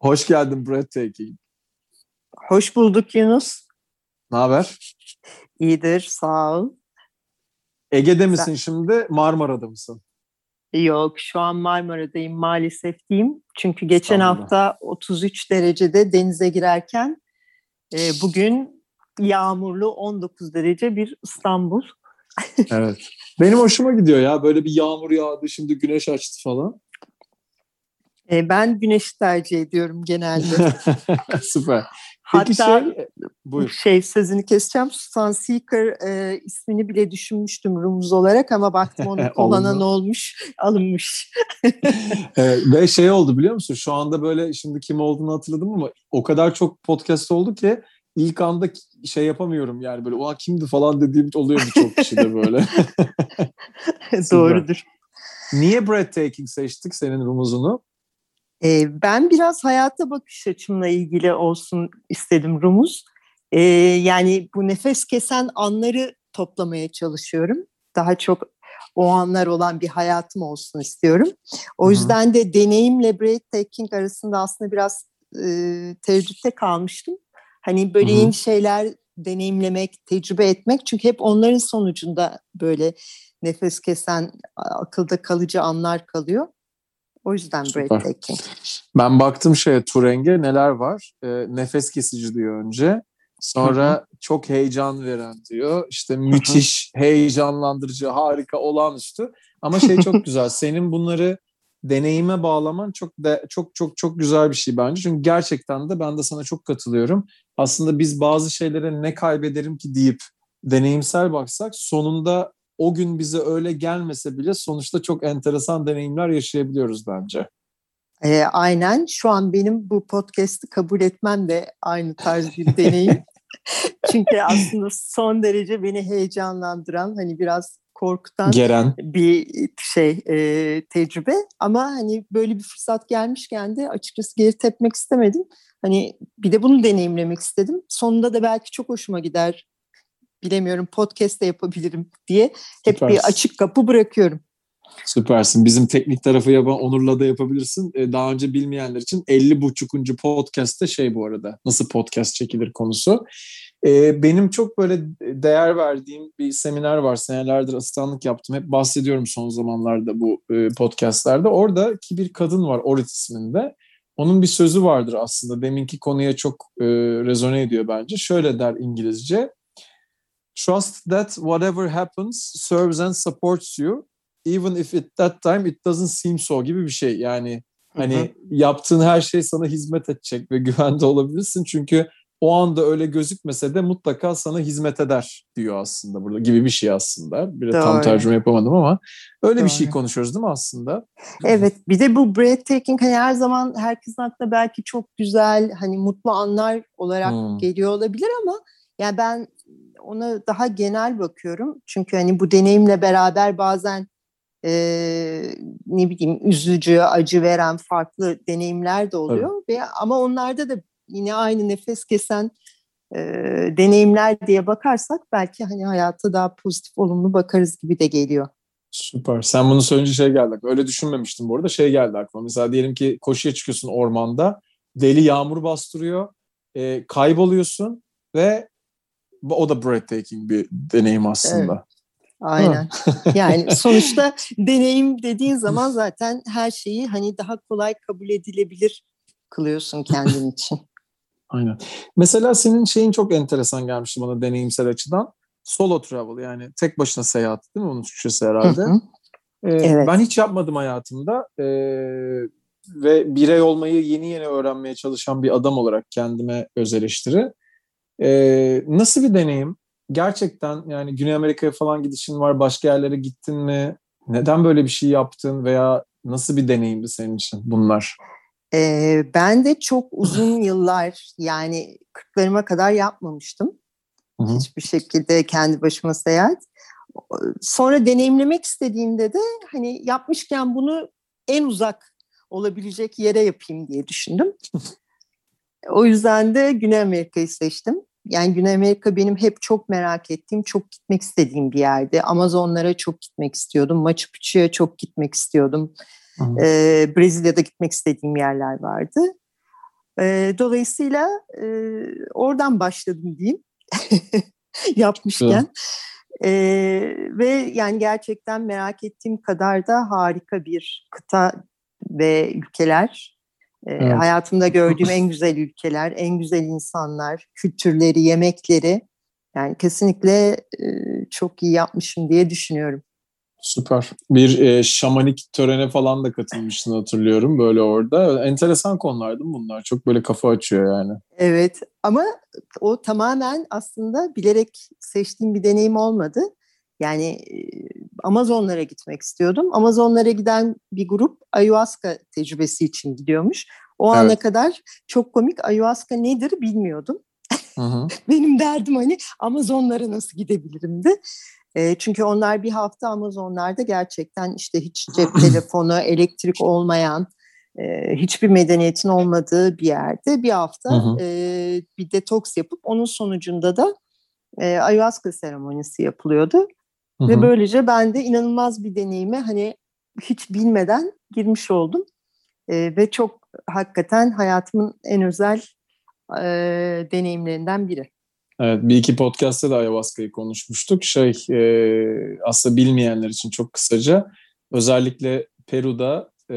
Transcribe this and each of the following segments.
Hoş geldin Breathtaking. Hoş bulduk Yunus. Ne haber? İyidir, sağ ol. Ege'de misin Sen... şimdi, Marmara'da mısın? Yok, şu an Marmara'dayım maalesef diyeyim. Çünkü geçen İstanbul'da. hafta 33 derecede denize girerken e, bugün yağmurlu 19 derece bir İstanbul. evet. Benim hoşuma gidiyor ya. Böyle bir yağmur yağdı, şimdi güneş açtı falan. E, ben güneşi tercih ediyorum genelde. Süper. Peki Hatta şey, buyur. şey sözünü keseceğim. Susan Seeker e, ismini bile düşünmüştüm Rumuz olarak ama baktım onu kullanan olmuş, alınmış. e, ve şey oldu biliyor musun? Şu anda böyle şimdi kim olduğunu hatırladım ama o kadar çok podcast oldu ki ilk anda şey yapamıyorum yani böyle o kimdi falan dediğim oluyor birçok kişide böyle. Doğrudur. Niye breathtaking seçtik senin rumuzunu? E, ben biraz hayata bakış açımla ilgili olsun istedim Rumuz. E, yani bu nefes kesen anları toplamaya çalışıyorum. Daha çok o anlar olan bir hayatım olsun istiyorum. O Hı-hı. yüzden de deneyimle breathtaking arasında aslında biraz e, tereddütte kalmıştım. Hani böyle Hı-hı. yeni şeyler deneyimlemek, tecrübe etmek. Çünkü hep onların sonucunda böyle nefes kesen, akılda kalıcı anlar kalıyor. O yüzden breathtaking. Ben baktım şeye Tureng'e neler var. E, nefes kesici diyor önce. Sonra Hı-hı. çok heyecan veren diyor. İşte müthiş, Hı-hı. heyecanlandırıcı, harika, olağanüstü. Ama şey çok güzel. Senin bunları deneyime bağlaman çok de, çok çok çok güzel bir şey bence. Çünkü gerçekten de ben de sana çok katılıyorum. Aslında biz bazı şeylere ne kaybederim ki deyip deneyimsel baksak sonunda o gün bize öyle gelmese bile sonuçta çok enteresan deneyimler yaşayabiliyoruz bence. E, aynen. Şu an benim bu podcast'i kabul etmem de aynı tarz bir deneyim. Çünkü aslında son derece beni heyecanlandıran hani biraz korkutan Geren. bir şey e, tecrübe ama hani böyle bir fırsat gelmişken de açıkçası geri tepmek istemedim. Hani bir de bunu deneyimlemek istedim. Sonunda da belki çok hoşuma gider bilemiyorum podcast de yapabilirim diye hep Süpersin. bir açık kapı bırakıyorum. Süpersin. Bizim teknik tarafı yapan Onur'la da yapabilirsin. Ee, daha önce bilmeyenler için 50 buçukuncu podcast'te şey bu arada nasıl podcast çekilir konusu. Ee, benim çok böyle değer verdiğim bir seminer var. Senelerdir asistanlık yaptım. Hep bahsediyorum son zamanlarda bu e, podcastlerde. Oradaki bir kadın var Orit isminde. Onun bir sözü vardır aslında. Deminki konuya çok e, rezone ediyor bence. Şöyle der İngilizce. Trust that whatever happens serves and supports you even if at that time it doesn't seem so gibi bir şey. Yani hani hı hı. yaptığın her şey sana hizmet edecek ve güvende olabilirsin. Çünkü o anda öyle gözükmese de mutlaka sana hizmet eder diyor aslında burada gibi bir şey aslında. Bir tam tercüme yapamadım ama öyle Doğru. bir şey konuşuyoruz değil mi aslında? Evet bir de bu breathtaking hani her zaman herkesin aklına belki çok güzel hani mutlu anlar olarak hmm. geliyor olabilir ama yani ben ona daha genel bakıyorum. Çünkü hani bu deneyimle beraber bazen e, ne bileyim üzücü, acı veren farklı deneyimler de oluyor. Ve ama onlarda da yine aynı nefes kesen e, deneyimler diye bakarsak belki hani hayata daha pozitif, olumlu bakarız gibi de geliyor. Süper. Sen bunu söyleyince şey geldi. Öyle düşünmemiştim bu arada. Şey geldi aklıma. Mesela diyelim ki koşuya çıkıyorsun ormanda. Deli yağmur bastırıyor. E, kayboluyorsun ve o da breathtaking bir deneyim aslında. Evet. Aynen. yani sonuçta deneyim dediğin zaman zaten her şeyi hani daha kolay kabul edilebilir kılıyorsun kendin için. Aynen. Mesela senin şeyin çok enteresan gelmişti bana deneyimsel açıdan. Solo travel yani tek başına seyahat değil mi onun Türkçesi herhalde? Ee, evet. Ben hiç yapmadım hayatımda. Ee, ve birey olmayı yeni yeni öğrenmeye çalışan bir adam olarak kendime öz eleştiri. Ee, nasıl bir deneyim? Gerçekten yani Güney Amerika'ya falan gidişin var. Başka yerlere gittin mi? Neden böyle bir şey yaptın veya nasıl bir deneyimdi senin için bunlar? Ee, ben de çok uzun yıllar yani 40'larıma kadar yapmamıştım. Hı hı. Hiçbir şekilde kendi başıma seyahat. Sonra deneyimlemek istediğimde de hani yapmışken bunu en uzak olabilecek yere yapayım diye düşündüm. o yüzden de Güney Amerika'yı seçtim. Yani Güney Amerika benim hep çok merak ettiğim, çok gitmek istediğim bir yerdi. Amazonlara çok gitmek istiyordum. Machu Picchu'ya çok gitmek istiyordum. Ee, Brezilya'da gitmek istediğim yerler vardı. Ee, dolayısıyla e, oradan başladım diyeyim. Yapmışken. Ee, ve yani gerçekten merak ettiğim kadar da harika bir kıta ve ülkeler. Evet. Hayatımda gördüğüm en güzel ülkeler, en güzel insanlar, kültürleri, yemekleri. Yani kesinlikle çok iyi yapmışım diye düşünüyorum. Süper. Bir e, şamanik törene falan da katılmıştın hatırlıyorum böyle orada. Enteresan konulardı bunlar. Çok böyle kafa açıyor yani. Evet ama o tamamen aslında bilerek seçtiğim bir deneyim olmadı. Yani Amazonlara gitmek istiyordum. Amazonlara giden bir grup ayahuasca tecrübesi için gidiyormuş. O evet. ana kadar çok komik ayahuasca nedir bilmiyordum. Hı hı. Benim derdim hani Amazonlara nasıl gidebilirimdi. E, çünkü onlar bir hafta Amazonlarda gerçekten işte hiç cep telefonu, elektrik olmayan, e, hiçbir medeniyetin olmadığı bir yerde bir hafta hı hı. E, bir detoks yapıp onun sonucunda da e, ayahuasca seremonisi yapılıyordu. Hı hı. Ve böylece ben de inanılmaz bir deneyime hani hiç bilmeden girmiş oldum. E, ve çok hakikaten hayatımın en özel e, deneyimlerinden biri. Evet, bir iki podcast'ta da ayahuasca'yı konuşmuştuk. Şey, e, aslında bilmeyenler için çok kısaca, özellikle Peru'da, e,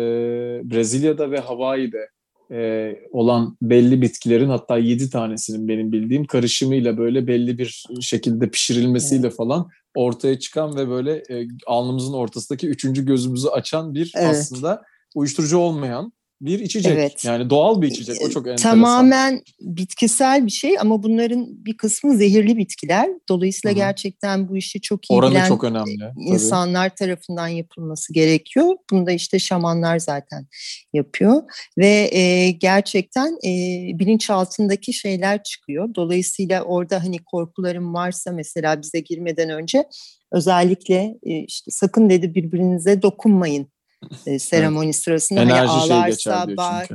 Brezilya'da ve Hawaii'de e, olan belli bitkilerin hatta yedi tanesinin benim bildiğim karışımıyla böyle belli bir şekilde pişirilmesiyle evet. falan ortaya çıkan ve böyle e, alnımızın ortasındaki üçüncü gözümüzü açan bir evet. aslında uyuşturucu olmayan bir içecek. Evet. Yani doğal bir içecek. O çok enteresan. Tamamen bitkisel bir şey ama bunların bir kısmı zehirli bitkiler. Dolayısıyla Hı-hı. gerçekten bu işi çok iyi Oranı bilen çok önemli, insanlar tabii. tarafından yapılması gerekiyor. Bunu da işte şamanlar zaten yapıyor. Ve e, gerçekten e, bilinç altındaki şeyler çıkıyor. Dolayısıyla orada hani korkularım varsa mesela bize girmeden önce özellikle e, işte sakın dedi birbirinize dokunmayın e, seremoni evet. sırasında hani Enerji hani ağlarsa şey bağır,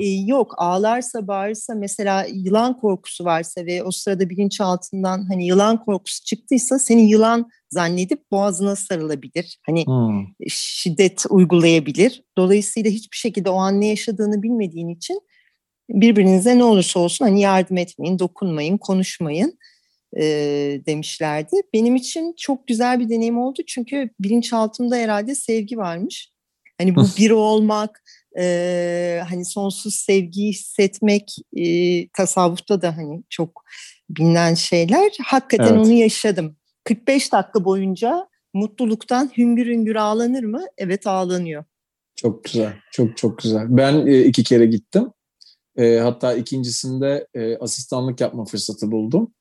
e, yok ağlarsa bağırsa mesela yılan korkusu varsa ve o sırada bilinçaltından hani yılan korkusu çıktıysa seni yılan zannedip boğazına sarılabilir. Hani hmm. şiddet uygulayabilir. Dolayısıyla hiçbir şekilde o an ne yaşadığını bilmediğin için birbirinize ne olursa olsun hani yardım etmeyin, dokunmayın, konuşmayın e, demişlerdi. Benim için çok güzel bir deneyim oldu çünkü bilinçaltımda herhalde sevgi varmış. Hani bu bir olmak, e, hani sonsuz sevgiyi hissetmek e, tasavvufta da hani çok bilinen şeyler. Hakikaten evet. onu yaşadım. 45 dakika boyunca mutluluktan hüngür hüngür ağlanır mı? Evet ağlanıyor. Çok güzel, çok çok güzel. Ben e, iki kere gittim. E, hatta ikincisinde e, asistanlık yapma fırsatı buldum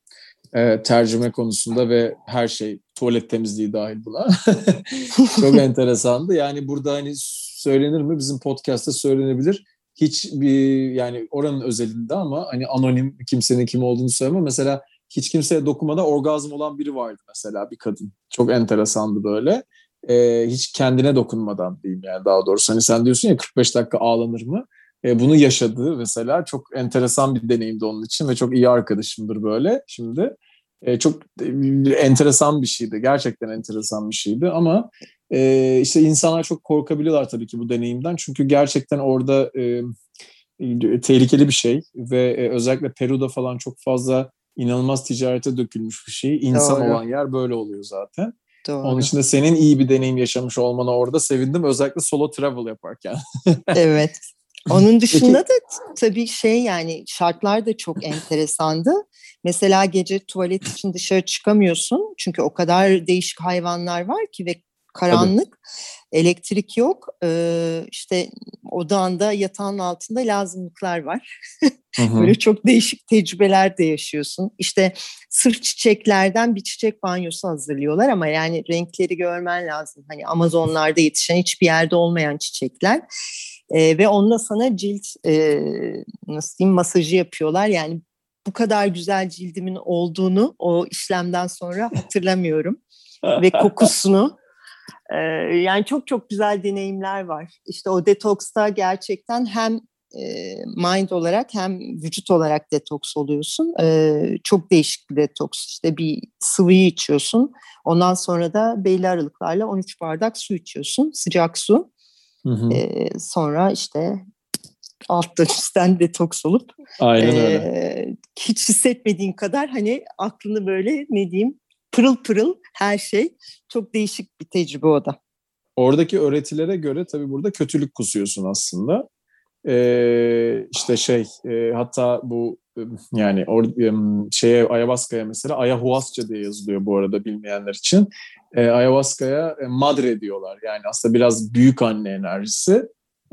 e, tercüme konusunda ve her şey tuvalet temizliği dahil buna. Çok enteresandı. Yani burada hani söylenir mi? Bizim podcast'ta söylenebilir. Hiç bir yani oranın özelinde ama hani anonim kimsenin kim olduğunu söyleme. Mesela hiç kimseye dokunmadan orgazm olan biri vardı mesela bir kadın. Çok enteresandı böyle. Ee, hiç kendine dokunmadan diyeyim yani daha doğrusu. Hani sen diyorsun ya 45 dakika ağlanır mı? Ee, bunu yaşadı mesela. Çok enteresan bir deneyimdi onun için ve çok iyi arkadaşımdır böyle şimdi. E, çok enteresan bir şeydi. Gerçekten enteresan bir şeydi ama e, işte insanlar çok korkabiliyorlar tabii ki bu deneyimden. Çünkü gerçekten orada e, tehlikeli bir şey ve e, özellikle Peru'da falan çok fazla inanılmaz ticarete dökülmüş bir şey. İnsan Doğru. olan yer böyle oluyor zaten. Doğru. Onun için de senin iyi bir deneyim yaşamış olmana orada sevindim. Özellikle solo travel yaparken. evet. Onun dışında da tabii şey yani şartlar da çok enteresandı. Mesela gece tuvalet için dışarı çıkamıyorsun. Çünkü o kadar değişik hayvanlar var ki ve karanlık. Tabii. Elektrik yok. Ee, işte odanda yatağın altında lazımlıklar var. Böyle çok değişik tecrübeler de yaşıyorsun. İşte sırf çiçeklerden bir çiçek banyosu hazırlıyorlar ama yani renkleri görmen lazım. Hani Amazonlarda yetişen hiçbir yerde olmayan çiçekler. E, ve onunla sana cilt e, nasıl diyeyim masajı yapıyorlar. Yani bu kadar güzel cildimin olduğunu o işlemden sonra hatırlamıyorum. ve kokusunu. E, yani çok çok güzel deneyimler var. İşte o detoksta gerçekten hem e, mind olarak hem vücut olarak detoks oluyorsun. E, çok değişik bir detoks. İşte bir sıvıyı içiyorsun. Ondan sonra da belli aralıklarla 13 bardak su içiyorsun. Sıcak su. Hı hı. E, sonra işte alttan üstten detoks olup Aynen öyle. E, hiç hissetmediğin kadar hani aklını böyle ne diyeyim pırıl pırıl her şey. Çok değişik bir tecrübe o da. Oradaki öğretilere göre tabii burada kötülük kusuyorsun aslında. Ee, işte şey e, hatta bu yani or, şeye ayahuasca'ya mesela ayahuasca diye yazılıyor bu arada bilmeyenler için. E, ayahuasca'ya e, madre diyorlar. Yani aslında biraz büyük anne enerjisi.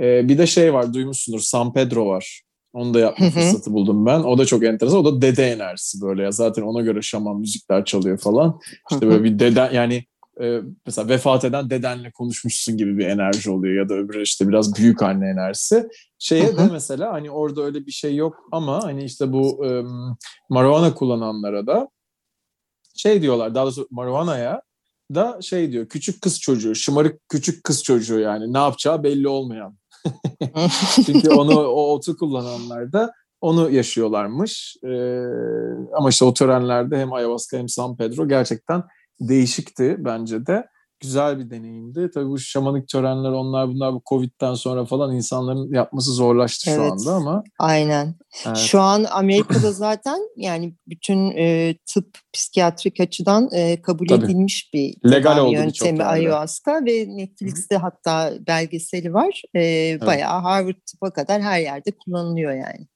E, bir de şey var duymuşsundur San Pedro var. Onu da yapma fırsatı buldum ben. O da çok enteresan. O da dede enerjisi böyle ya. Zaten ona göre şaman müzikler çalıyor falan. İşte böyle bir dede yani e, mesela vefat eden dedenle konuşmuşsun gibi bir enerji oluyor ya da öbürü işte biraz büyük anne enerjisi. Şeye de mesela hani orada öyle bir şey yok ama hani işte bu e, marijuana kullananlara da şey diyorlar daha doğrusu marijuana'ya da şey diyor küçük kız çocuğu şımarık küçük kız çocuğu yani ne yapacağı belli olmayan. Çünkü onu o otu kullananlar da onu yaşıyorlarmış. Ee, ama işte o törenlerde hem ayahuasca hem San Pedro gerçekten değişikti bence de. Güzel bir deneyimdi. Tabii bu şamanik törenler onlar bunlar bu Covid'den sonra falan insanların yapması zorlaştı evet, şu anda ama. Aynen. Evet. Şu an Amerika'da zaten yani bütün e, tıp psikiyatrik açıdan e, kabul Tabii. edilmiş bir legal oldu yöntemi ayahuasca ve Netflix'te Hı-hı. hatta belgeseli var. E, evet. Bayağı Harvard tıpa kadar her yerde kullanılıyor yani.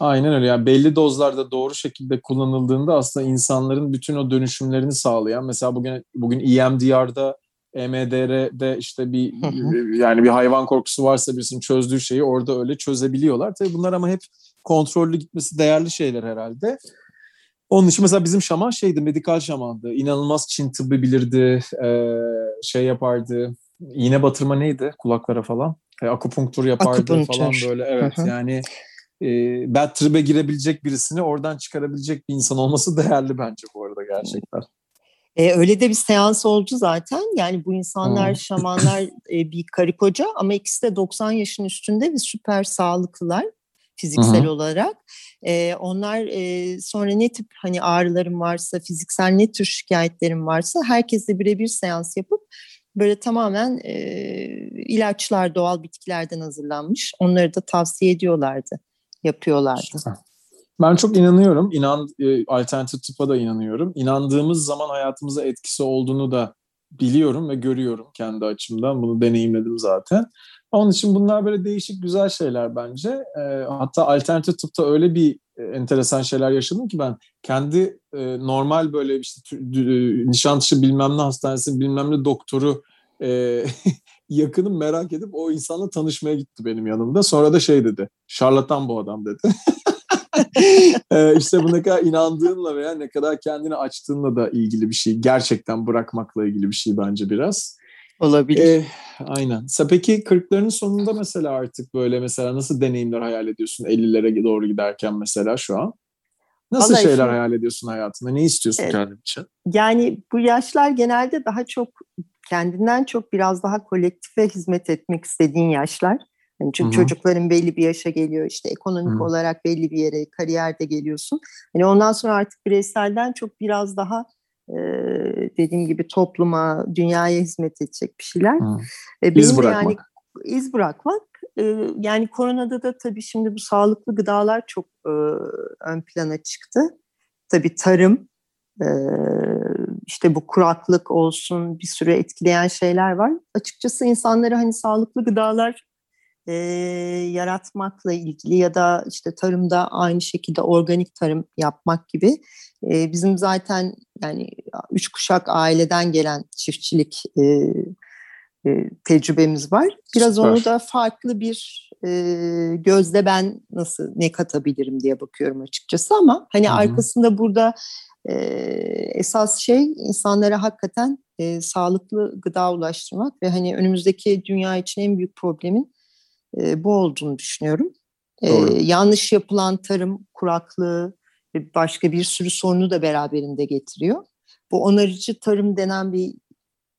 Aynen öyle. Yani belli dozlarda doğru şekilde kullanıldığında aslında insanların bütün o dönüşümlerini sağlayan mesela bugün bugün EMDR'da EMDR'de işte bir yani bir hayvan korkusu varsa birisinin çözdüğü şeyi orada öyle çözebiliyorlar. Tabii bunlar ama hep kontrollü gitmesi değerli şeyler herhalde. Onun için mesela bizim şaman şeydi, medikal şamandı. İnanılmaz Çin tıbbı bilirdi, ee, şey yapardı. İğne batırma neydi kulaklara falan? E, akupunktur yapardı akupunktur. falan böyle. Evet yani e, bad trip'e girebilecek birisini oradan çıkarabilecek bir insan olması değerli bence bu arada gerçekten. E, öyle de bir seans oldu zaten. Yani bu insanlar, hmm. şamanlar e, bir karı koca ama ikisi de 90 yaşın üstünde ve süper sağlıklılar fiziksel Hı-hı. olarak. E, onlar e, sonra ne tip hani ağrılarım varsa, fiziksel ne tür şikayetlerim varsa herkesle birebir seans yapıp böyle tamamen e, ilaçlar doğal bitkilerden hazırlanmış. Onları da tavsiye ediyorlardı yapıyorlardı. Ben çok inanıyorum. İnan e, alternatif tıpa da inanıyorum. İnandığımız zaman hayatımıza etkisi olduğunu da biliyorum ve görüyorum kendi açımdan. Bunu deneyimledim zaten. Onun için bunlar böyle değişik güzel şeyler bence. E, hatta alternatif tıpta öyle bir e, enteresan şeyler yaşadım ki ben kendi e, normal böyle işte e, Nişantaşı bilmem ne hastanesi bilmem ne doktoru e, yakınım merak edip o insanla tanışmaya gitti benim yanımda. Sonra da şey dedi, şarlatan bu adam dedi. ee, işte bu ne kadar inandığınla veya ne kadar kendini açtığınla da ilgili bir şey. Gerçekten bırakmakla ilgili bir şey bence biraz. Olabilir. Ee, aynen. Peki 40'ların sonunda mesela artık böyle mesela nasıl deneyimler hayal ediyorsun 50'lere doğru giderken mesela şu an? Nasıl Vallahi şeyler şimdi, hayal ediyorsun hayatında? Ne istiyorsun evet, kendin için? Yani bu yaşlar genelde daha çok kendinden çok biraz daha kolektife hizmet etmek istediğin yaşlar. Yani çünkü Hı-hı. çocukların belli bir yaşa geliyor işte ekonomik Hı-hı. olarak belli bir yere kariyerde geliyorsun. Hani ondan sonra artık bireyselden çok biraz daha e, dediğim gibi topluma, dünyaya hizmet edecek bir şeyler. E, benim iz bırakmak. Yani, iz bırakmak. E, yani koronada da tabii şimdi bu sağlıklı gıdalar çok e, ön plana çıktı. Tabii tarım, e, işte bu kuraklık olsun bir sürü etkileyen şeyler var. Açıkçası insanları hani sağlıklı gıdalar e, yaratmakla ilgili ya da işte tarımda aynı şekilde organik tarım yapmak gibi e, bizim zaten yani üç kuşak aileden gelen çiftçilik e, e, tecrübemiz var. Biraz Süper. onu da farklı bir e, gözle ben nasıl ne katabilirim diye bakıyorum açıkçası ama hani Hı-hı. arkasında burada e, esas şey insanlara hakikaten e, sağlıklı gıda ulaştırmak ve hani önümüzdeki dünya için en büyük problemin e, bu olduğunu düşünüyorum. E, yanlış yapılan tarım, kuraklığı ve başka bir sürü sorunu da beraberinde getiriyor. Bu onarıcı tarım denen bir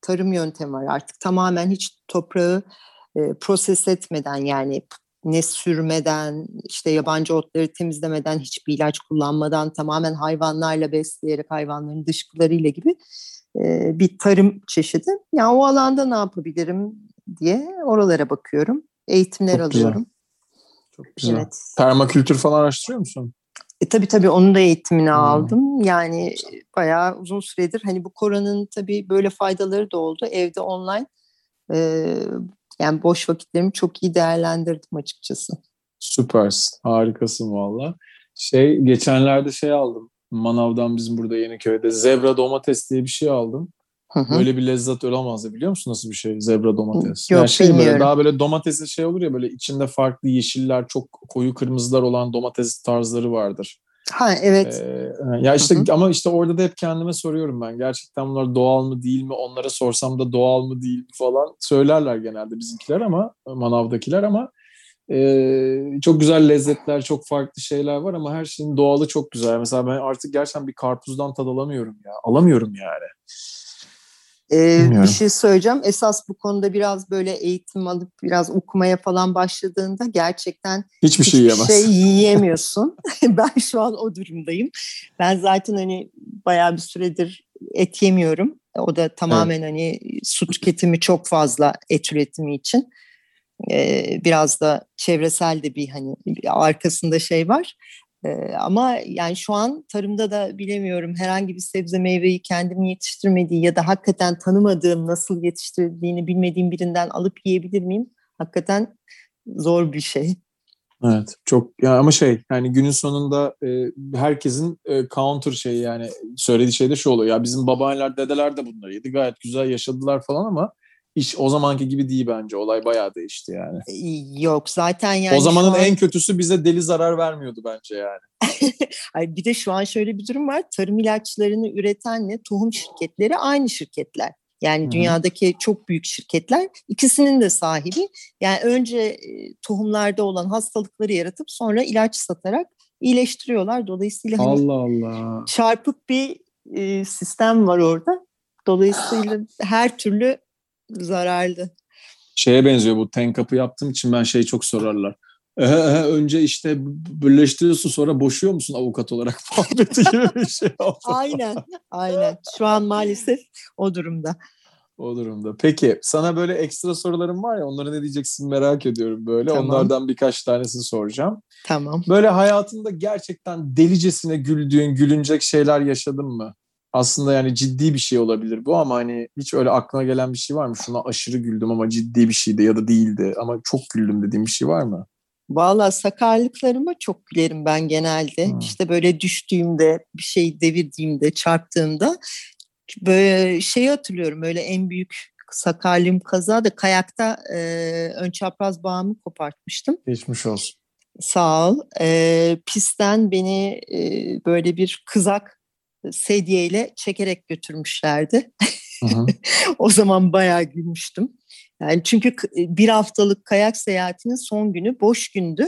tarım yöntemi var artık. Tamamen hiç toprağı e, proses etmeden yani ne sürmeden, işte yabancı otları temizlemeden, hiçbir ilaç kullanmadan tamamen hayvanlarla besleyerek hayvanların dışkılarıyla gibi e, bir tarım çeşidi. Yani o alanda ne yapabilirim diye oralara bakıyorum. Eğitimler Çok alıyorum. Güzel. Çok güzel. Evet. Permakültür falan araştırıyor musun? E, tabii tabii onun da eğitimini Hmm. aldım. Yani bayağı uzun süredir hani bu koronanın tabii böyle faydaları da oldu. Evde online e, yani boş vakitlerimi çok iyi değerlendirdim açıkçası. Süpersin. Harikasın valla. Şey geçenlerde şey aldım. Manav'dan bizim burada Yeniköy'de zebra domates diye bir şey aldım. Hı hı. Böyle bir lezzet olamazdı biliyor musun nasıl bir şey zebra domates? Yok, yani şey böyle bilmiyorum. daha böyle domatesin şey olur ya böyle içinde farklı yeşiller çok koyu kırmızılar olan domates tarzları vardır. Ha evet. Ee, ya işte Hı hı. ama işte orada da hep kendime soruyorum ben. Gerçekten bunlar doğal mı değil mi? Onlara sorsam da doğal mı değil mi falan söylerler genelde bizimkiler ama manavdakiler ama e, çok güzel lezzetler, çok farklı şeyler var ama her şeyin doğalı çok güzel. Mesela ben artık gerçekten bir karpuzdan tad alamıyorum ya. Alamıyorum yani. Ee, bilmiyorum. bir şey söyleyeceğim. Esas bu konuda biraz böyle eğitim alıp biraz okumaya falan başladığında gerçekten Hiçbir şey hiçbir yiyemez. şey yiyemiyorsun. ben şu an o durumdayım. Ben zaten hani bayağı bir süredir et yemiyorum. O da tamamen hani su tüketimi çok fazla et üretimi için. Ee, biraz da çevresel de bir hani arkasında şey var. Ee, ama yani şu an tarımda da bilemiyorum herhangi bir sebze meyveyi kendim yetiştirmediği ya da hakikaten tanımadığım nasıl yetiştirdiğini bilmediğim birinden alıp yiyebilir miyim? Hakikaten zor bir şey. Evet çok ya ama şey yani günün sonunda e, herkesin e, counter şeyi yani söylediği şey de şu oluyor ya bizim babaanneler dedeler de bunları yedi gayet güzel yaşadılar falan ama iş o zamanki gibi değil bence olay bayağı değişti yani. Ee, Yok zaten yani o zamanın an- en kötüsü bize deli zarar vermiyordu bence yani. Ay bir de şu an şöyle bir durum var. Tarım ilaçlarını üretenle tohum şirketleri aynı şirketler. Yani Hı hı. dünyadaki çok büyük şirketler ikisinin de sahibi. Yani önce e, tohumlarda olan hastalıkları yaratıp sonra ilaç satarak iyileştiriyorlar. Dolayısıyla hani Allah Allah. çarpık bir e, sistem var orada. Dolayısıyla her türlü zararlı. Şeye benziyor bu ten kapı yaptığım için ben şey çok sorarlar. Ehe, önce işte birleştiriyorsun sonra boşuyor musun avukat olarak muhabbeti gibi bir şey. Aynen, aynen. Şu an maalesef o durumda. O durumda. Peki sana böyle ekstra sorularım var ya onlara ne diyeceksin merak ediyorum böyle. Tamam. Onlardan birkaç tanesini soracağım. Tamam. Böyle hayatında gerçekten delicesine güldüğün, gülünecek şeyler yaşadın mı? Aslında yani ciddi bir şey olabilir bu ama hani hiç öyle aklına gelen bir şey var mı? Şuna aşırı güldüm ama ciddi bir şeydi ya da değildi ama çok güldüm dediğim bir şey var mı? Valla sakarlıklarıma çok gülerim ben genelde. Hmm. İşte böyle düştüğümde, bir şey devirdiğimde, çarptığımda böyle şeyi hatırlıyorum. Öyle en büyük sakarlığım kaza da kayakta e, ön çapraz bağımı kopartmıştım. Geçmiş olsun. Sağ ol. E, pistten beni e, böyle bir kızak sedyeyle çekerek götürmüşlerdi. Hı hı. o zaman bayağı gülmüştüm. Yani çünkü k- bir haftalık kayak seyahatinin son günü boş gündü.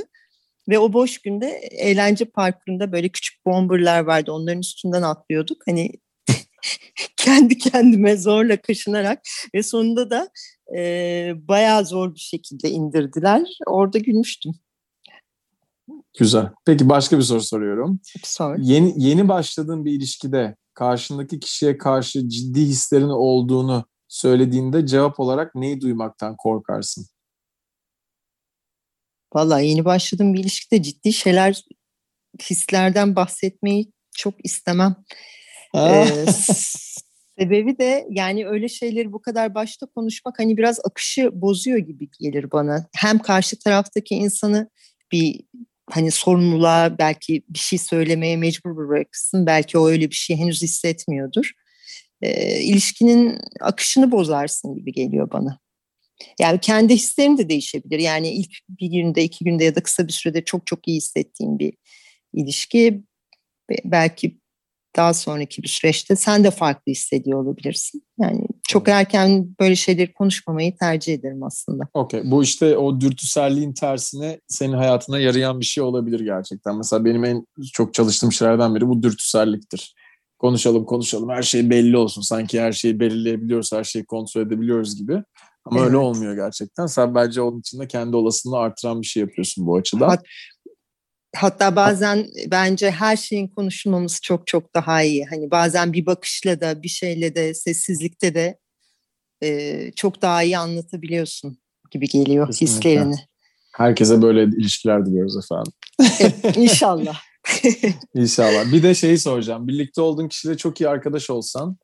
Ve o boş günde eğlence parkurunda böyle küçük bomberlar vardı. Onların üstünden atlıyorduk. Hani kendi kendime zorla kaşınarak ve sonunda da e, bayağı zor bir şekilde indirdiler. Orada gülmüştüm. Güzel. Peki başka bir soru soruyorum. Sonra. Yeni, yeni başladığın bir ilişkide karşındaki kişiye karşı ciddi hislerin olduğunu söylediğinde cevap olarak neyi duymaktan korkarsın? Vallahi yeni başladığım bir ilişkide ciddi şeyler, hislerden bahsetmeyi çok istemem. Ee, sebebi de yani öyle şeyleri bu kadar başta konuşmak hani biraz akışı bozuyor gibi gelir bana. Hem karşı taraftaki insanı bir hani sorumluluğa belki bir şey söylemeye mecbur bırakırsın. Belki o öyle bir şey henüz hissetmiyordur. Ee, ilişkinin akışını bozarsın gibi geliyor bana. Yani kendi hislerim de değişebilir. Yani ilk bir günde, iki günde ya da kısa bir sürede çok çok iyi hissettiğim bir ilişki belki daha sonraki bir süreçte sen de farklı hissediyor olabilirsin. Yani çok erken böyle şeyleri konuşmamayı tercih ederim aslında. Okey. Bu işte o dürtüselliğin tersine senin hayatına yarayan bir şey olabilir gerçekten. Mesela benim en çok çalıştığım şeylerden biri bu dürtüselliktir. Konuşalım konuşalım her şey belli olsun. Sanki her şeyi belirleyebiliyoruz, her şeyi kontrol edebiliyoruz gibi. Ama evet. öyle olmuyor gerçekten. Sen bence onun için de kendi olasılığını artıran bir şey yapıyorsun bu açıdan. Hat, hatta bazen bence her şeyin konuşulmaması çok çok daha iyi. Hani bazen bir bakışla da bir şeyle de sessizlikte de e, çok daha iyi anlatabiliyorsun gibi geliyor Kesinlikle. hislerini. Herkese böyle ilişkiler diliyoruz efendim. Evet, inşallah. İnşallah. Bir de şeyi soracağım. Birlikte olduğun kişiyle çok iyi arkadaş olsan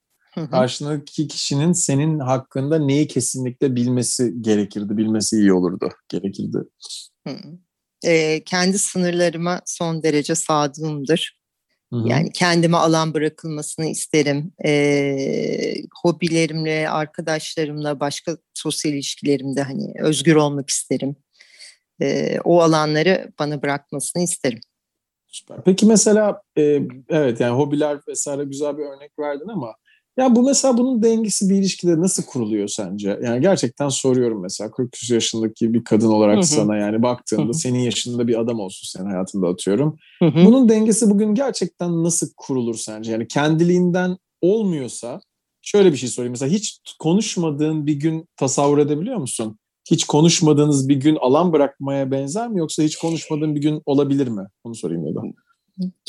karşındaki kişinin senin hakkında neyi kesinlikle bilmesi gerekirdi, bilmesi iyi olurdu, gerekirdi. E, kendi sınırlarıma son derece sadığımdır. Hı-hı. Yani kendime alan bırakılmasını isterim. E, hobilerimle, arkadaşlarımla, başka sosyal ilişkilerimde hani özgür olmak isterim. E, o alanları bana bırakmasını isterim. Süper. Peki mesela e, evet yani hobiler vesaire güzel bir örnek verdin ama ya bu mesela bunun dengesi bir ilişkide nasıl kuruluyor sence? Yani gerçekten soruyorum mesela 40 yaşındaki bir kadın olarak Hı-hı. sana yani baktığında Hı-hı. senin yaşında bir adam olsun senin hayatında atıyorum. Hı-hı. Bunun dengesi bugün gerçekten nasıl kurulur sence? Yani kendiliğinden olmuyorsa şöyle bir şey sorayım. Mesela hiç konuşmadığın bir gün tasavvur edebiliyor musun? Hiç konuşmadığınız bir gün alan bırakmaya benzer mi yoksa hiç konuşmadığın bir gün olabilir mi? Onu sorayım ya da.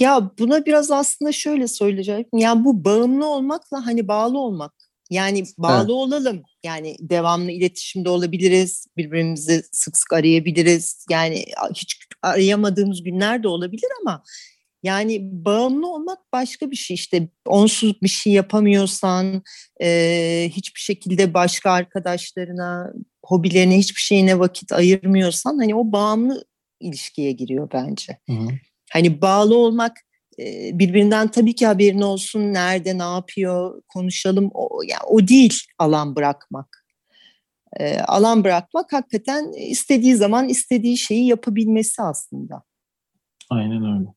Ya buna biraz aslında şöyle söyleyeceğim. Yani bu bağımlı olmakla hani bağlı olmak. Yani bağlı evet. olalım. Yani devamlı iletişimde olabiliriz. Birbirimizi sık sık arayabiliriz. Yani hiç arayamadığımız günler de olabilir ama yani bağımlı olmak başka bir şey işte onsuz bir şey yapamıyorsan e, hiçbir şekilde başka arkadaşlarına hobilerine hiçbir şeyine vakit ayırmıyorsan hani o bağımlı ilişkiye giriyor bence. Hı hı. Hani bağlı olmak birbirinden tabii ki haberin olsun nerede ne yapıyor konuşalım o yani o değil alan bırakmak. E, alan bırakmak hakikaten istediği zaman istediği şeyi yapabilmesi aslında. Aynen öyle.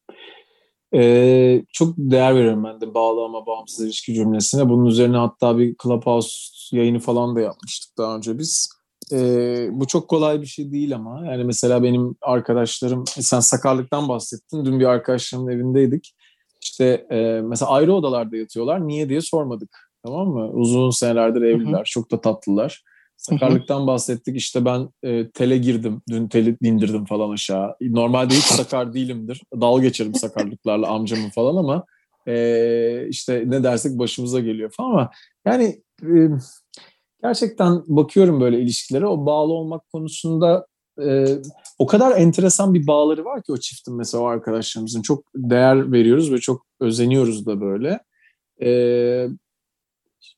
Ee, çok değer veriyorum ben de bağlı ama bağımsız ilişki cümlesine. Bunun üzerine hatta bir Clubhouse yayını falan da yapmıştık daha önce biz. Ee, bu çok kolay bir şey değil ama. Yani mesela benim arkadaşlarım, sen sakarlıktan bahsettin. Dün bir arkadaşlarımın evindeydik. İşte e, mesela ayrı odalarda yatıyorlar. Niye diye sormadık. Tamam mı? Uzun senelerdir evliler. Hı hı. Çok da tatlılar. Sakarlıktan bahsettik. İşte ben e, tele girdim. Dün teli dindirdim falan aşağı. Normalde hiç sakar değilimdir. Dal geçerim sakarlıklarla amcamın falan ama e, işte ne dersek başımıza geliyor falan ama yani e, gerçekten bakıyorum böyle ilişkilere o bağlı olmak konusunda e, o kadar enteresan bir bağları var ki o çiftin mesela o arkadaşlarımızın çok değer veriyoruz ve çok özeniyoruz da böyle. E,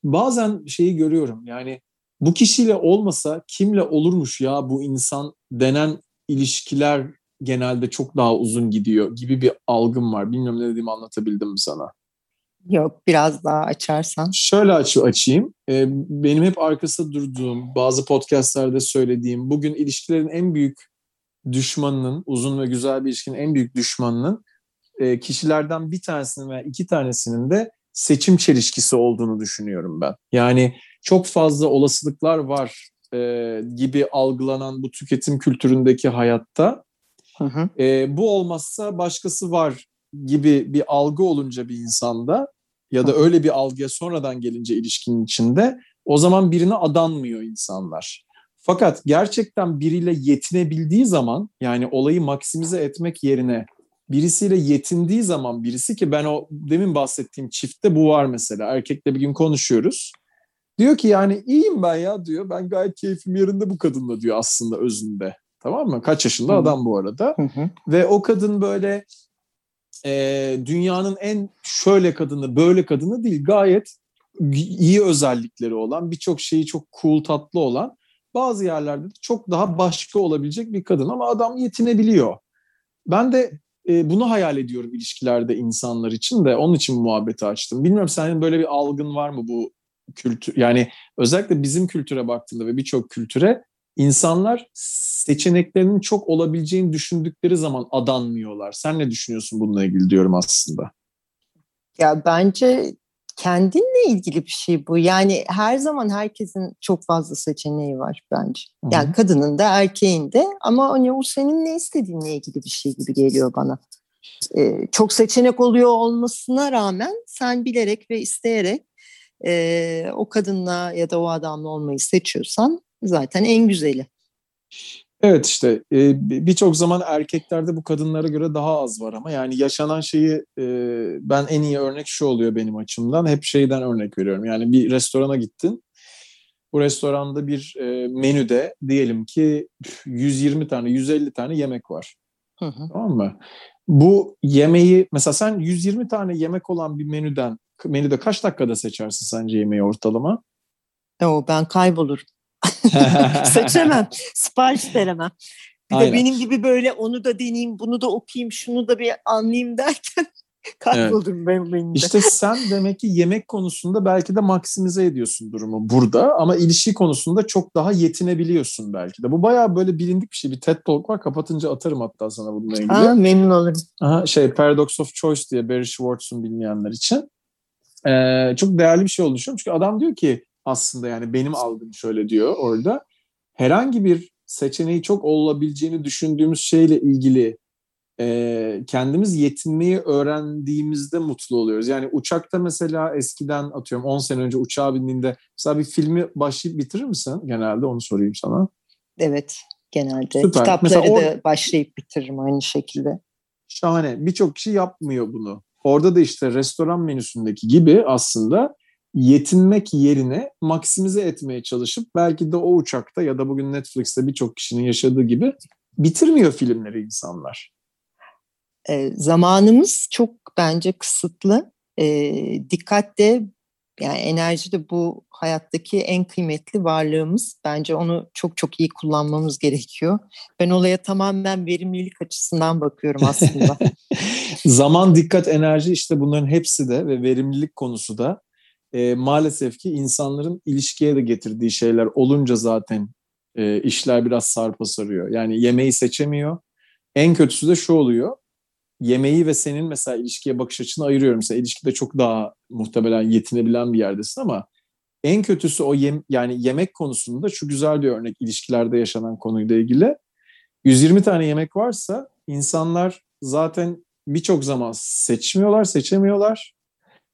bazen şeyi görüyorum yani bu kişiyle olmasa kimle olurmuş ya bu insan denen ilişkiler genelde çok daha uzun gidiyor gibi bir algım var. Bilmiyorum ne dediğimi anlatabildim mi sana? Yok biraz daha açarsan. Şöyle aç, açayım. Ee, benim hep arkasında durduğum, bazı podcastlerde söylediğim, bugün ilişkilerin en büyük düşmanının, uzun ve güzel bir ilişkinin en büyük düşmanının e, kişilerden bir tanesinin veya iki tanesinin de seçim çelişkisi olduğunu düşünüyorum ben. Yani çok fazla olasılıklar var e, gibi algılanan bu tüketim kültüründeki hayatta hı hı. E, bu olmazsa başkası var gibi bir algı olunca bir insanda ya da öyle bir algıya sonradan gelince ilişkinin içinde o zaman birine adanmıyor insanlar. Fakat gerçekten biriyle yetinebildiği zaman yani olayı maksimize etmek yerine birisiyle yetindiği zaman birisi ki ben o demin bahsettiğim çiftte bu var mesela. Erkekle bir gün konuşuyoruz. Diyor ki yani iyiyim ben ya diyor. Ben gayet keyfim yerinde bu kadınla diyor aslında özünde. Tamam mı? Kaç yaşında adam bu arada. Hı hı. Ve o kadın böyle e, dünyanın en şöyle kadını böyle kadını değil gayet iyi özellikleri olan birçok şeyi çok cool tatlı olan bazı yerlerde de çok daha başka olabilecek bir kadın ama adam yetinebiliyor. Ben de e, bunu hayal ediyorum ilişkilerde insanlar için de onun için muhabbeti açtım. Bilmiyorum senin böyle bir algın var mı bu kültür yani özellikle bizim kültüre baktığında ve birçok kültüre insanlar seçeneklerinin çok olabileceğini düşündükleri zaman adanmıyorlar. Sen ne düşünüyorsun bununla ilgili diyorum aslında. Ya bence kendinle ilgili bir şey bu. Yani her zaman herkesin çok fazla seçeneği var bence. Yani Hı-hı. kadının da erkeğin de ama hani o senin ne istediğinle ilgili bir şey gibi geliyor bana. Ee, çok seçenek oluyor olmasına rağmen sen bilerek ve isteyerek e, o kadınla ya da o adamla olmayı seçiyorsan zaten en güzeli. Evet işte e, birçok zaman erkeklerde bu kadınlara göre daha az var ama yani yaşanan şeyi e, ben en iyi örnek şu oluyor benim açımdan. Hep şeyden örnek veriyorum. Yani bir restorana gittin. Bu restoranda bir e, menüde diyelim ki 120 tane, 150 tane yemek var. Hı hı. Tamam mı? Bu yemeği mesela sen 120 tane yemek olan bir menüden menüde kaç dakikada seçersin sence yemeği ortalama? O ben kaybolurum. Seçemem. Sipariş veremem. Bir Aynen. de benim gibi böyle onu da deneyeyim, bunu da okuyayım, şunu da bir anlayayım derken kayboldum evet. ben benim de. İşte sen demek ki yemek konusunda belki de maksimize ediyorsun durumu burada ama ilişki konusunda çok daha yetinebiliyorsun belki de. Bu bayağı böyle bilindik bir şey. Bir TED Talk var. Kapatınca atarım hatta sana bununla ilgili. Aa, memnun olurum. Aha, şey Paradox of Choice diye Barry Schwartz'un bilmeyenler için. Ee, çok değerli bir şey düşünüyorum. Çünkü adam diyor ki aslında yani benim algım şöyle diyor orada. Herhangi bir seçeneği çok olabileceğini düşündüğümüz şeyle ilgili e, kendimiz yetinmeyi öğrendiğimizde mutlu oluyoruz. Yani uçakta mesela eskiden atıyorum 10 sene önce uçağa bindiğinde mesela bir filmi başlayıp bitirir misin? Genelde onu sorayım sana. Evet genelde. Süper. Kitapları mesela da başlayıp bitiririm aynı şekilde. Şahane. Birçok kişi yapmıyor bunu. Orada da işte restoran menüsündeki gibi aslında yetinmek yerine maksimize etmeye çalışıp belki de o uçakta ya da bugün Netflix'te birçok kişinin yaşadığı gibi bitirmiyor filmleri insanlar. E, zamanımız çok bence kısıtlı. E, dikkat de yani enerji de bu hayattaki en kıymetli varlığımız. Bence onu çok çok iyi kullanmamız gerekiyor. Ben olaya tamamen verimlilik açısından bakıyorum aslında. Zaman, dikkat, enerji işte bunların hepsi de ve verimlilik konusu da e, maalesef ki insanların ilişkiye de getirdiği şeyler olunca zaten e, işler biraz sarpa sarıyor. Yani yemeği seçemiyor. En kötüsü de şu oluyor. Yemeği ve senin mesela ilişkiye bakış açını ayırıyorum. Mesela ilişkide çok daha muhtemelen yetinebilen bir yerdesin ama en kötüsü o yem, yani yemek konusunda şu güzel bir örnek ilişkilerde yaşanan konuyla ilgili. 120 tane yemek varsa insanlar zaten birçok zaman seçmiyorlar, seçemiyorlar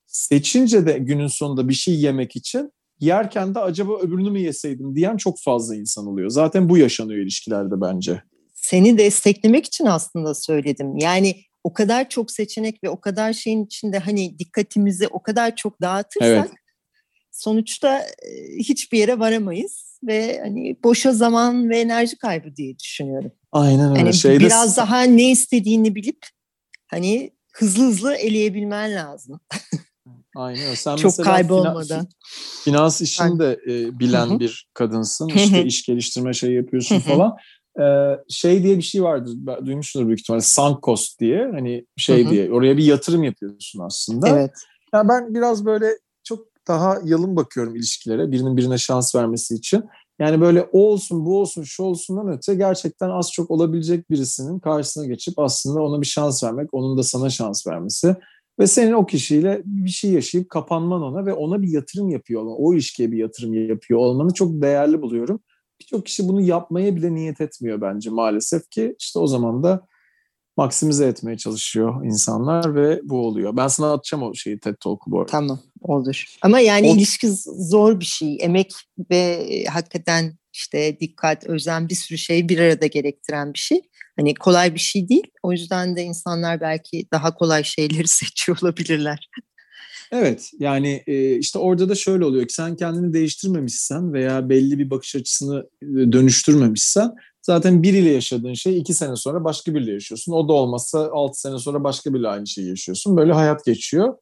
seçince de günün sonunda bir şey yemek için yerken de acaba öbürünü mü yeseydim diyen çok fazla insan oluyor. Zaten bu yaşanıyor ilişkilerde bence. Seni desteklemek için aslında söyledim. Yani o kadar çok seçenek ve o kadar şeyin içinde hani dikkatimizi o kadar çok dağıtırsak evet. sonuçta hiçbir yere varamayız ve hani boşa zaman ve enerji kaybı diye düşünüyorum. Aynen öyle. Hani Şeyde... biraz daha ne istediğini bilip hani hızlı hızlı eleyebilmen lazım. Aynen Sen Çok kaybolmadan. Finans, finans işini de e, bilen bir kadınsın. İşte iş geliştirme şey yapıyorsun falan. Ee, şey diye bir şey vardır. Duymuşsunuz büyük ihtimalle. Sunk cost diye. Hani şey diye. Oraya bir yatırım yapıyorsun aslında. Evet. Yani ben biraz böyle çok daha yalın bakıyorum ilişkilere. Birinin birine şans vermesi için. Yani böyle o olsun bu olsun şu olsundan öte gerçekten az çok olabilecek birisinin karşısına geçip aslında ona bir şans vermek, onun da sana şans vermesi ve senin o kişiyle bir şey yaşayıp kapanman ona ve ona bir yatırım yapıyor olman, o ilişkiye bir yatırım yapıyor olmanı çok değerli buluyorum. Birçok kişi bunu yapmaya bile niyet etmiyor bence maalesef ki işte o zaman da maksimize etmeye çalışıyor insanlar ve bu oluyor. Ben sana atacağım o şeyi TED Talk'u bu arada. Tamam olur. Ama yani o... ilişki zor bir şey. Emek ve hakikaten işte dikkat, özen bir sürü şey bir arada gerektiren bir şey. Hani kolay bir şey değil. O yüzden de insanlar belki daha kolay şeyleri seçiyor olabilirler. Evet yani işte orada da şöyle oluyor ki sen kendini değiştirmemişsen veya belli bir bakış açısını dönüştürmemişsen zaten biriyle yaşadığın şey iki sene sonra başka biriyle yaşıyorsun. O da olmazsa altı sene sonra başka biriyle aynı şeyi yaşıyorsun. Böyle hayat geçiyor.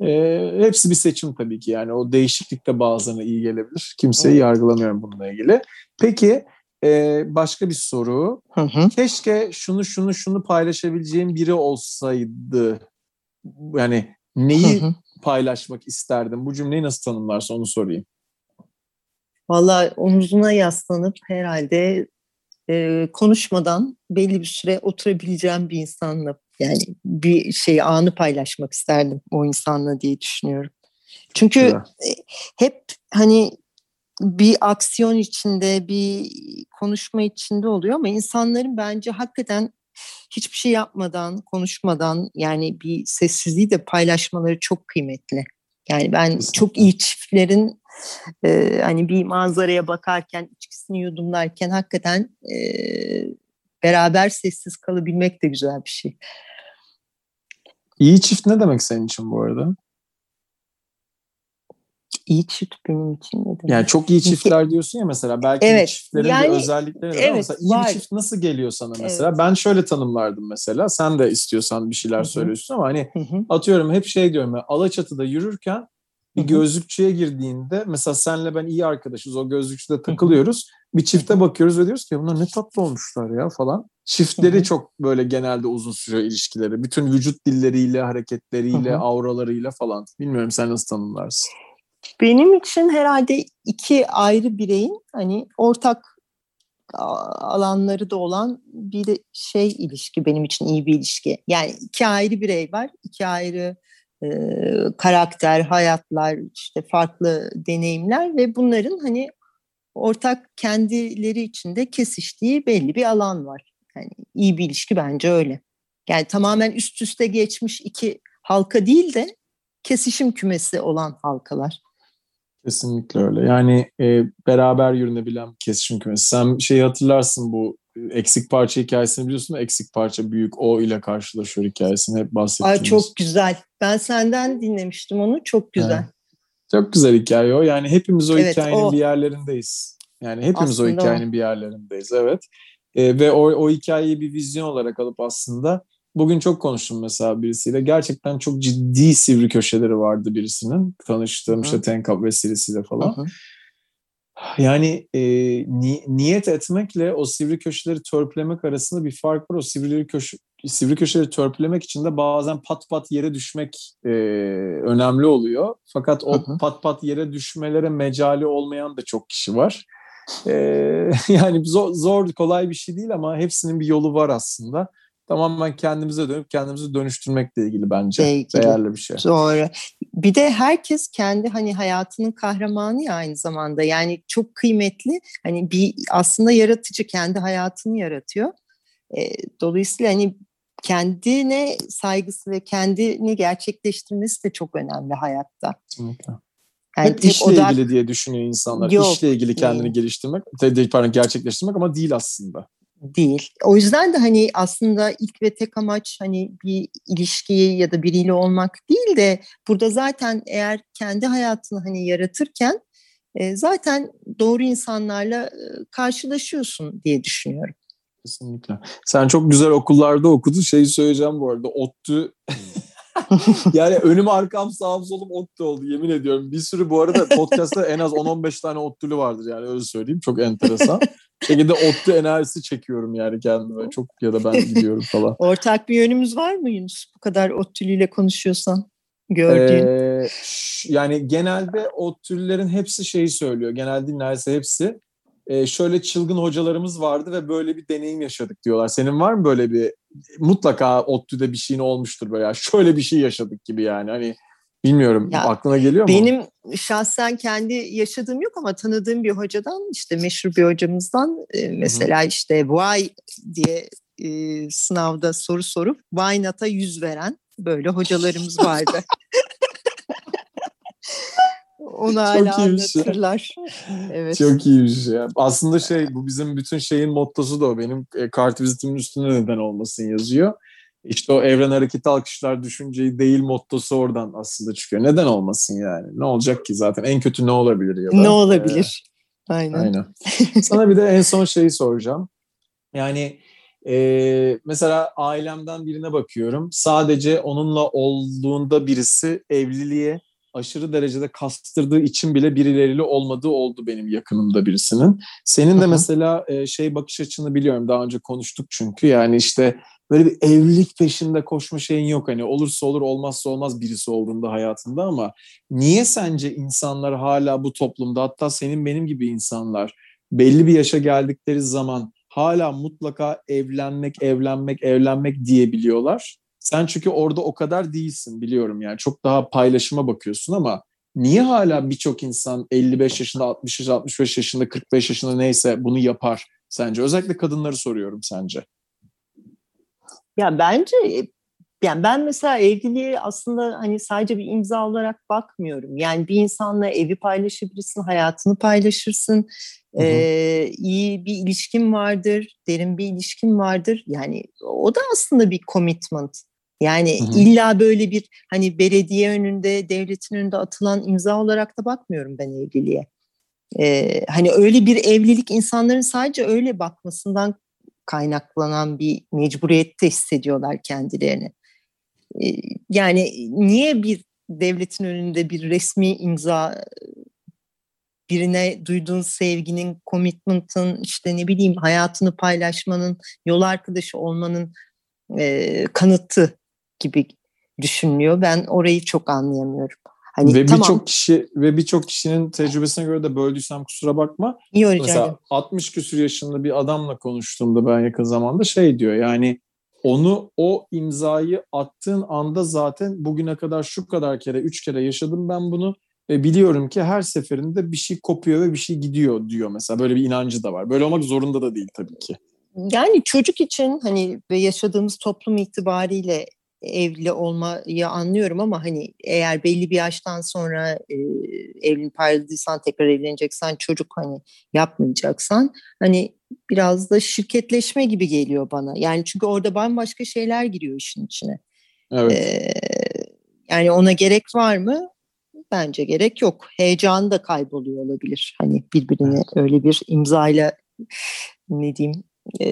E, hepsi bir seçim tabii ki yani o değişiklik de bazılarına iyi gelebilir. Kimseyi evet. yargılamıyorum bununla ilgili. Peki e, başka bir soru. Hı hı. Keşke şunu şunu şunu paylaşabileceğim biri olsaydı. Yani neyi hı hı. paylaşmak isterdim? Bu cümleyi nasıl tanımlarsa onu sorayım. Valla omuzuna yaslanıp herhalde e, konuşmadan belli bir süre oturabileceğim bir insanla yani bir şey anı paylaşmak isterdim o insanla diye düşünüyorum. Çünkü evet. hep hani bir aksiyon içinde, bir konuşma içinde oluyor ama insanların bence hakikaten hiçbir şey yapmadan, konuşmadan yani bir sessizliği de paylaşmaları çok kıymetli. Yani ben Kesinlikle. çok iyi çiftlerin e, hani bir manzaraya bakarken, içkisini yudumlarken hakikaten e, beraber sessiz kalabilmek de güzel bir şey. İyi çift ne demek senin için bu arada? iyi çift benim için ne demek? Yani çok iyi çiftler diyorsun ya mesela belki evet, çiftlerin yani, bir özellikleri evet, mesela iyi var. bir çift nasıl geliyor sana mesela? Evet. Ben şöyle tanımlardım mesela. Sen de istiyorsan bir şeyler Hı-hı. söylüyorsun ama hani Hı-hı. atıyorum hep şey diyorum ya Alaçatı'da yürürken bir gözlükçüye girdiğinde mesela senle ben iyi arkadaşız o gözlükçüde takılıyoruz. Bir çifte bakıyoruz ve diyoruz ki bunlar ne tatlı olmuşlar ya falan. Çiftleri çok böyle genelde uzun sürüyor ilişkileri. Bütün vücut dilleriyle, hareketleriyle, auralarıyla falan. Bilmiyorum sen nasıl tanımlarsın? Benim için herhalde iki ayrı bireyin hani ortak alanları da olan bir şey ilişki benim için iyi bir ilişki. Yani iki ayrı birey var, iki ayrı e, karakter, hayatlar, işte farklı deneyimler ve bunların hani ortak kendileri içinde kesiştiği belli bir alan var. Yani iyi bir ilişki bence öyle. Yani tamamen üst üste geçmiş iki halka değil de kesişim kümesi olan halkalar. Kesinlikle öyle. Yani e, beraber yürünebilen kesişim kümesi. Sen şeyi hatırlarsın bu e, eksik parça hikayesini biliyorsun mu? Eksik parça büyük O ile karşılaşıyor hikayesini hep bahsettiğimiz. Ay çok güzel. Ben senden dinlemiştim onu. Çok güzel. Evet. Çok güzel hikaye o. Yani hepimiz o evet, hikayenin o. bir yerlerindeyiz. Yani hepimiz aslında o hikayenin o. bir yerlerindeyiz. Evet. E, ve o, o hikayeyi bir vizyon olarak alıp aslında Bugün çok konuştum mesela birisiyle. Gerçekten çok ciddi sivri köşeleri vardı birisinin. Tanıştığım Hı. işte Tenkap vesilesiyle falan. Hı. Yani e, ni, niyet etmekle o sivri köşeleri törpülemek arasında bir fark var. O sivri, köşe, sivri köşeleri törpülemek için de bazen pat pat yere düşmek e, önemli oluyor. Fakat o hı hı. pat pat yere düşmelere mecali olmayan da çok kişi var. E, yani zor, zor, kolay bir şey değil ama hepsinin bir yolu var aslında tamamen kendimize dönüp kendimizi dönüştürmekle ilgili bence ilgili. değerli bir şey. Doğru. Bir de herkes kendi hani hayatının kahramanı ya aynı zamanda. Yani çok kıymetli. Hani bir aslında yaratıcı kendi hayatını yaratıyor. E, dolayısıyla hani kendine saygısı ve kendini gerçekleştirmesi de çok önemli hayatta. Kesinlikle. Yani Hep işle odak... ilgili diye düşünüyor insanlar. Yok, işle ilgili kendini değil. geliştirmek, pardon gerçekleştirmek ama değil aslında değil. O yüzden de hani aslında ilk ve tek amaç hani bir ilişkiyi ya da biriyle olmak değil de burada zaten eğer kendi hayatını hani yaratırken e, zaten doğru insanlarla e, karşılaşıyorsun diye düşünüyorum. Kesinlikle. Sen çok güzel okullarda okudun. Şeyi söyleyeceğim bu arada. ODTÜ yani önüm arkam sağım solum ODTÜ oldu yemin ediyorum. Bir sürü bu arada podcast'ta en az 10-15 tane ODTÜ'lü vardır yani öyle söyleyeyim. Çok enteresan. şekilde ODTÜ enerjisi çekiyorum yani kendime. Çok ya da ben gidiyorum falan. Ortak bir yönümüz var mı Yunus? Bu kadar ODTÜ'lüyle konuşuyorsan gördüğün. Ee, yani genelde ODTÜ'lülerin hepsi şeyi söylüyor. Genelde neredeyse hepsi. Ee, şöyle çılgın hocalarımız vardı ve böyle bir deneyim yaşadık diyorlar. Senin var mı böyle bir mutlaka ODTÜ'de bir şeyin olmuştur böyle ya. Şöyle bir şey yaşadık gibi yani. Hani Bilmiyorum ya, aklına geliyor mu? Benim şahsen kendi yaşadığım yok ama tanıdığım bir hocadan işte meşhur bir hocamızdan e, mesela Hı-hı. işte why diye e, sınavda soru sorup why not'a yüz veren böyle hocalarımız vardı. Onu hala Çok anlatırlar. evet. Çok iyiymiş ya. Aslında şey bu bizim bütün şeyin mottosu da o. Benim e, kart vizitimin üstünde neden olmasın yazıyor. İşte o evren hareketi alkışlar düşünceyi değil mottosu oradan aslında çıkıyor. Neden olmasın yani? Ne olacak ki zaten? En kötü ne olabilir ya da? Ne olabilir? Ee, aynen. Aynen. Sana bir de en son şeyi soracağım. Yani e, mesela ailemden birine bakıyorum. Sadece onunla olduğunda birisi evliliğe aşırı derecede kastırdığı için bile birileriyle olmadığı oldu benim yakınımda birisinin. Senin de mesela e, şey bakış açını biliyorum. Daha önce konuştuk çünkü. Yani işte böyle bir evlilik peşinde koşma şeyin yok. Hani olursa olur olmazsa olmaz birisi olduğunda hayatında ama niye sence insanlar hala bu toplumda hatta senin benim gibi insanlar belli bir yaşa geldikleri zaman hala mutlaka evlenmek, evlenmek, evlenmek diyebiliyorlar. Sen çünkü orada o kadar değilsin biliyorum yani çok daha paylaşıma bakıyorsun ama niye hala birçok insan 55 yaşında, 60 yaşında, 65 yaşında, 45 yaşında neyse bunu yapar sence? Özellikle kadınları soruyorum sence. Ya bence yani ben mesela evliliğe aslında hani sadece bir imza olarak bakmıyorum. Yani bir insanla evi paylaşabilirsin, hayatını paylaşırsın. Hı hı. Ee, iyi bir ilişkin vardır, derin bir ilişkin vardır. Yani o da aslında bir commitment. Yani hı hı. illa böyle bir hani belediye önünde, devletin önünde atılan imza olarak da bakmıyorum ben evliliğe. Ee, hani öyle bir evlilik insanların sadece öyle bakmasından kaynaklanan bir mecburiyette hissediyorlar kendilerini. Ee, yani niye bir devletin önünde bir resmi imza birine duyduğun sevginin, commitment'ın, işte ne bileyim hayatını paylaşmanın, yol arkadaşı olmanın e, kanıtı gibi düşünülüyor. Ben orayı çok anlayamıyorum. Hani ve tamam. birçok kişi ve birçok kişinin tecrübesine göre de böldüysem kusura bakma. İyi Mesela 60 küsur yaşında bir adamla konuştuğumda ben yakın zamanda şey diyor yani onu o imzayı attığın anda zaten bugüne kadar şu kadar kere, üç kere yaşadım ben bunu ve biliyorum ki her seferinde bir şey kopuyor ve bir şey gidiyor diyor mesela. Böyle bir inancı da var. Böyle olmak zorunda da değil tabii ki. Yani çocuk için hani ve yaşadığımız toplum itibariyle evli olmayı anlıyorum ama hani eğer belli bir yaştan sonra e, evlenip ayrıldıysan tekrar evleneceksen çocuk hani yapmayacaksan hani biraz da şirketleşme gibi geliyor bana. Yani çünkü orada bambaşka şeyler giriyor işin içine. Evet. Ee, yani ona gerek var mı? Bence gerek yok. Heyecanı da kayboluyor olabilir. Hani birbirine evet. öyle bir imzayla ne diyeyim e,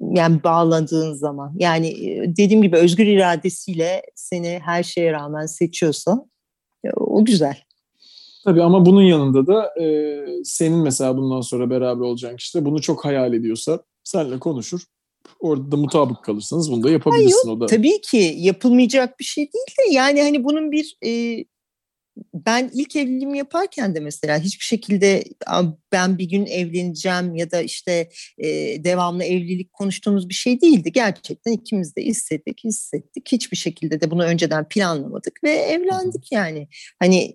yani bağladığın zaman yani dediğim gibi özgür iradesiyle seni her şeye rağmen seçiyorsa o güzel. Tabii ama bunun yanında da e, senin mesela bundan sonra beraber olacağın kişi de bunu çok hayal ediyorsa seninle konuşur. Orada da mutabık kalırsanız bunu da yapabilirsin Hayır, o da. Tabii ki yapılmayacak bir şey değil de yani hani bunun bir e, ben ilk evliliğimi yaparken de mesela hiçbir şekilde ben bir gün evleneceğim ya da işte e, devamlı evlilik konuştuğumuz bir şey değildi. Gerçekten ikimiz de istedik, hissettik. Hiçbir şekilde de bunu önceden planlamadık ve evlendik yani. Hani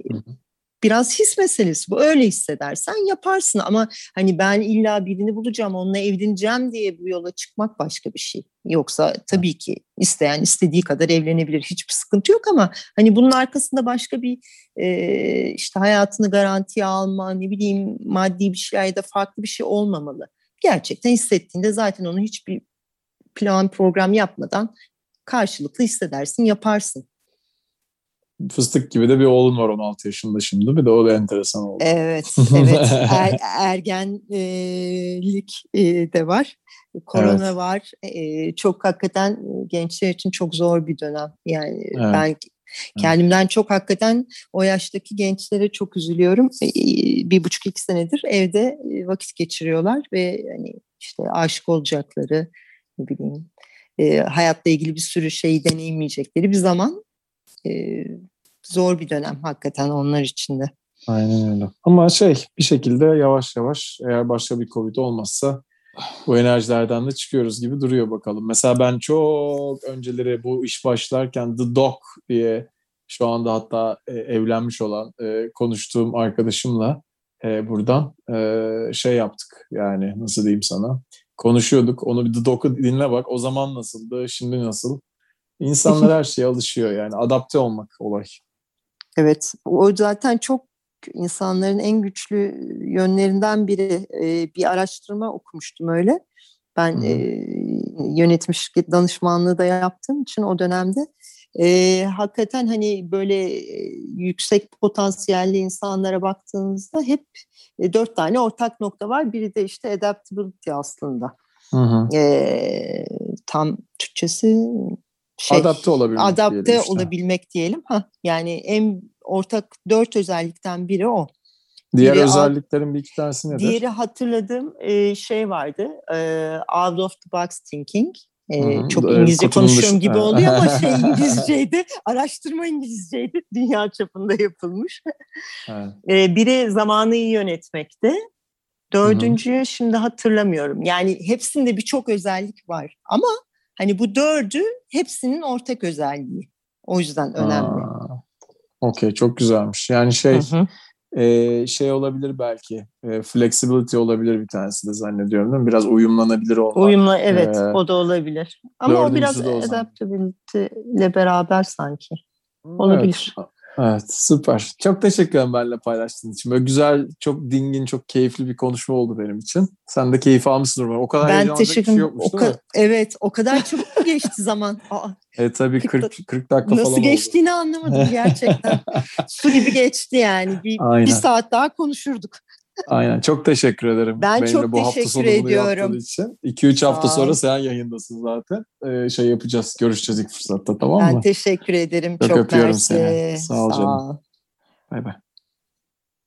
biraz his meselesi bu. Öyle hissedersen yaparsın ama hani ben illa birini bulacağım, onunla evleneceğim diye bu yola çıkmak başka bir şey. Yoksa tabii ki isteyen istediği kadar evlenebilir. Hiçbir sıkıntı yok ama hani bunun arkasında başka bir e, işte hayatını garantiye alma, ne bileyim maddi bir şey ya da farklı bir şey olmamalı. Gerçekten hissettiğinde zaten onu hiçbir plan program yapmadan karşılıklı hissedersin, yaparsın fıstık gibi de bir oğlun var 16 yaşında şimdi. Bir de o da enteresan oldu. Evet, evet. Er, ergenlik de var. Korona evet. var. Çok hakikaten gençler için çok zor bir dönem. Yani evet. ben kendimden çok hakikaten o yaştaki gençlere çok üzülüyorum. Bir buçuk iki senedir evde vakit geçiriyorlar ve hani işte aşık olacakları ne bileyim hayatla ilgili bir sürü şeyi deneyimleyecekleri bir zaman zor bir dönem hakikaten onlar için de. Aynen öyle. Ama şey bir şekilde yavaş yavaş eğer başka bir Covid olmazsa bu enerjilerden de çıkıyoruz gibi duruyor bakalım. Mesela ben çok önceleri bu iş başlarken The Doc diye şu anda hatta e, evlenmiş olan e, konuştuğum arkadaşımla e, buradan e, şey yaptık yani nasıl diyeyim sana konuşuyorduk onu bir The Doc'u dinle bak o zaman nasıldı şimdi nasıl İnsanlar her şeye alışıyor yani adapte olmak olay. Evet, o zaten çok insanların en güçlü yönlerinden biri. E, bir araştırma okumuştum öyle. Ben e, yönetim şirket danışmanlığı da yaptığım için o dönemde e, hakikaten hani böyle e, yüksek potansiyelli insanlara baktığınızda hep e, dört tane ortak nokta var. Biri de işte adaptability aslında. Hı hı. E, tam Türkçesi şey, adapte olabilmek adapte diyelim işte. olabilmek diyelim. Ha, yani en ortak dört özellikten biri o. Diğer Biri özelliklerin bir iki tanesi nedir? Diğeri hatırladığım e, şey vardı. E, out of the box thinking. E, çok İngilizce konuşuyorum gibi oluyor ama şey İngilizceydi. Araştırma İngilizceydi. Dünya çapında yapılmış. Evet. Biri zamanı iyi yönetmekti. Dördüncüyü Hı-hı. şimdi hatırlamıyorum. Yani hepsinde birçok özellik var. Ama hani bu dördü hepsinin ortak özelliği. O yüzden önemli. Okey çok güzelmiş. Yani şey Hı hı. e, şey olabilir belki. E, flexibility olabilir bir tanesi de zannediyorum değil mi? Biraz uyumlanabilir olmak. Uyumla evet Ee, o da olabilir. Ama o biraz adaptability ile beraber sanki. Olabilir. Evet. Evet süper. Çok teşekkür ederim benimle paylaştığın için. Böyle güzel, çok dingin, çok keyifli bir konuşma oldu benim için. Sen de keyif almışsın umarım. O kadar Ben heyecanlanacak bir şey yokmuş O değil mi? evet o kadar çabuk geçti zaman. Aa, E tabii 40 40, 40 dakika falan nasıl oldu. geçtiğini anlamadım gerçekten. Su gibi geçti yani. Bir, Aynen. bir saat daha konuşurduk. Aynen. Çok teşekkür ederim. Ben Benimle çok bu hafta teşekkür bunu ediyorum. için. 2-3 hafta Sağ sonra sen yayındasın zaten. Ee, şey yapacağız. Görüşeceğiz ilk fırsatta tamam Ben mı? teşekkür ederim. Çok Çok, öpüyorum mersi. seni. Sağ ol canım. ol. Bay bay.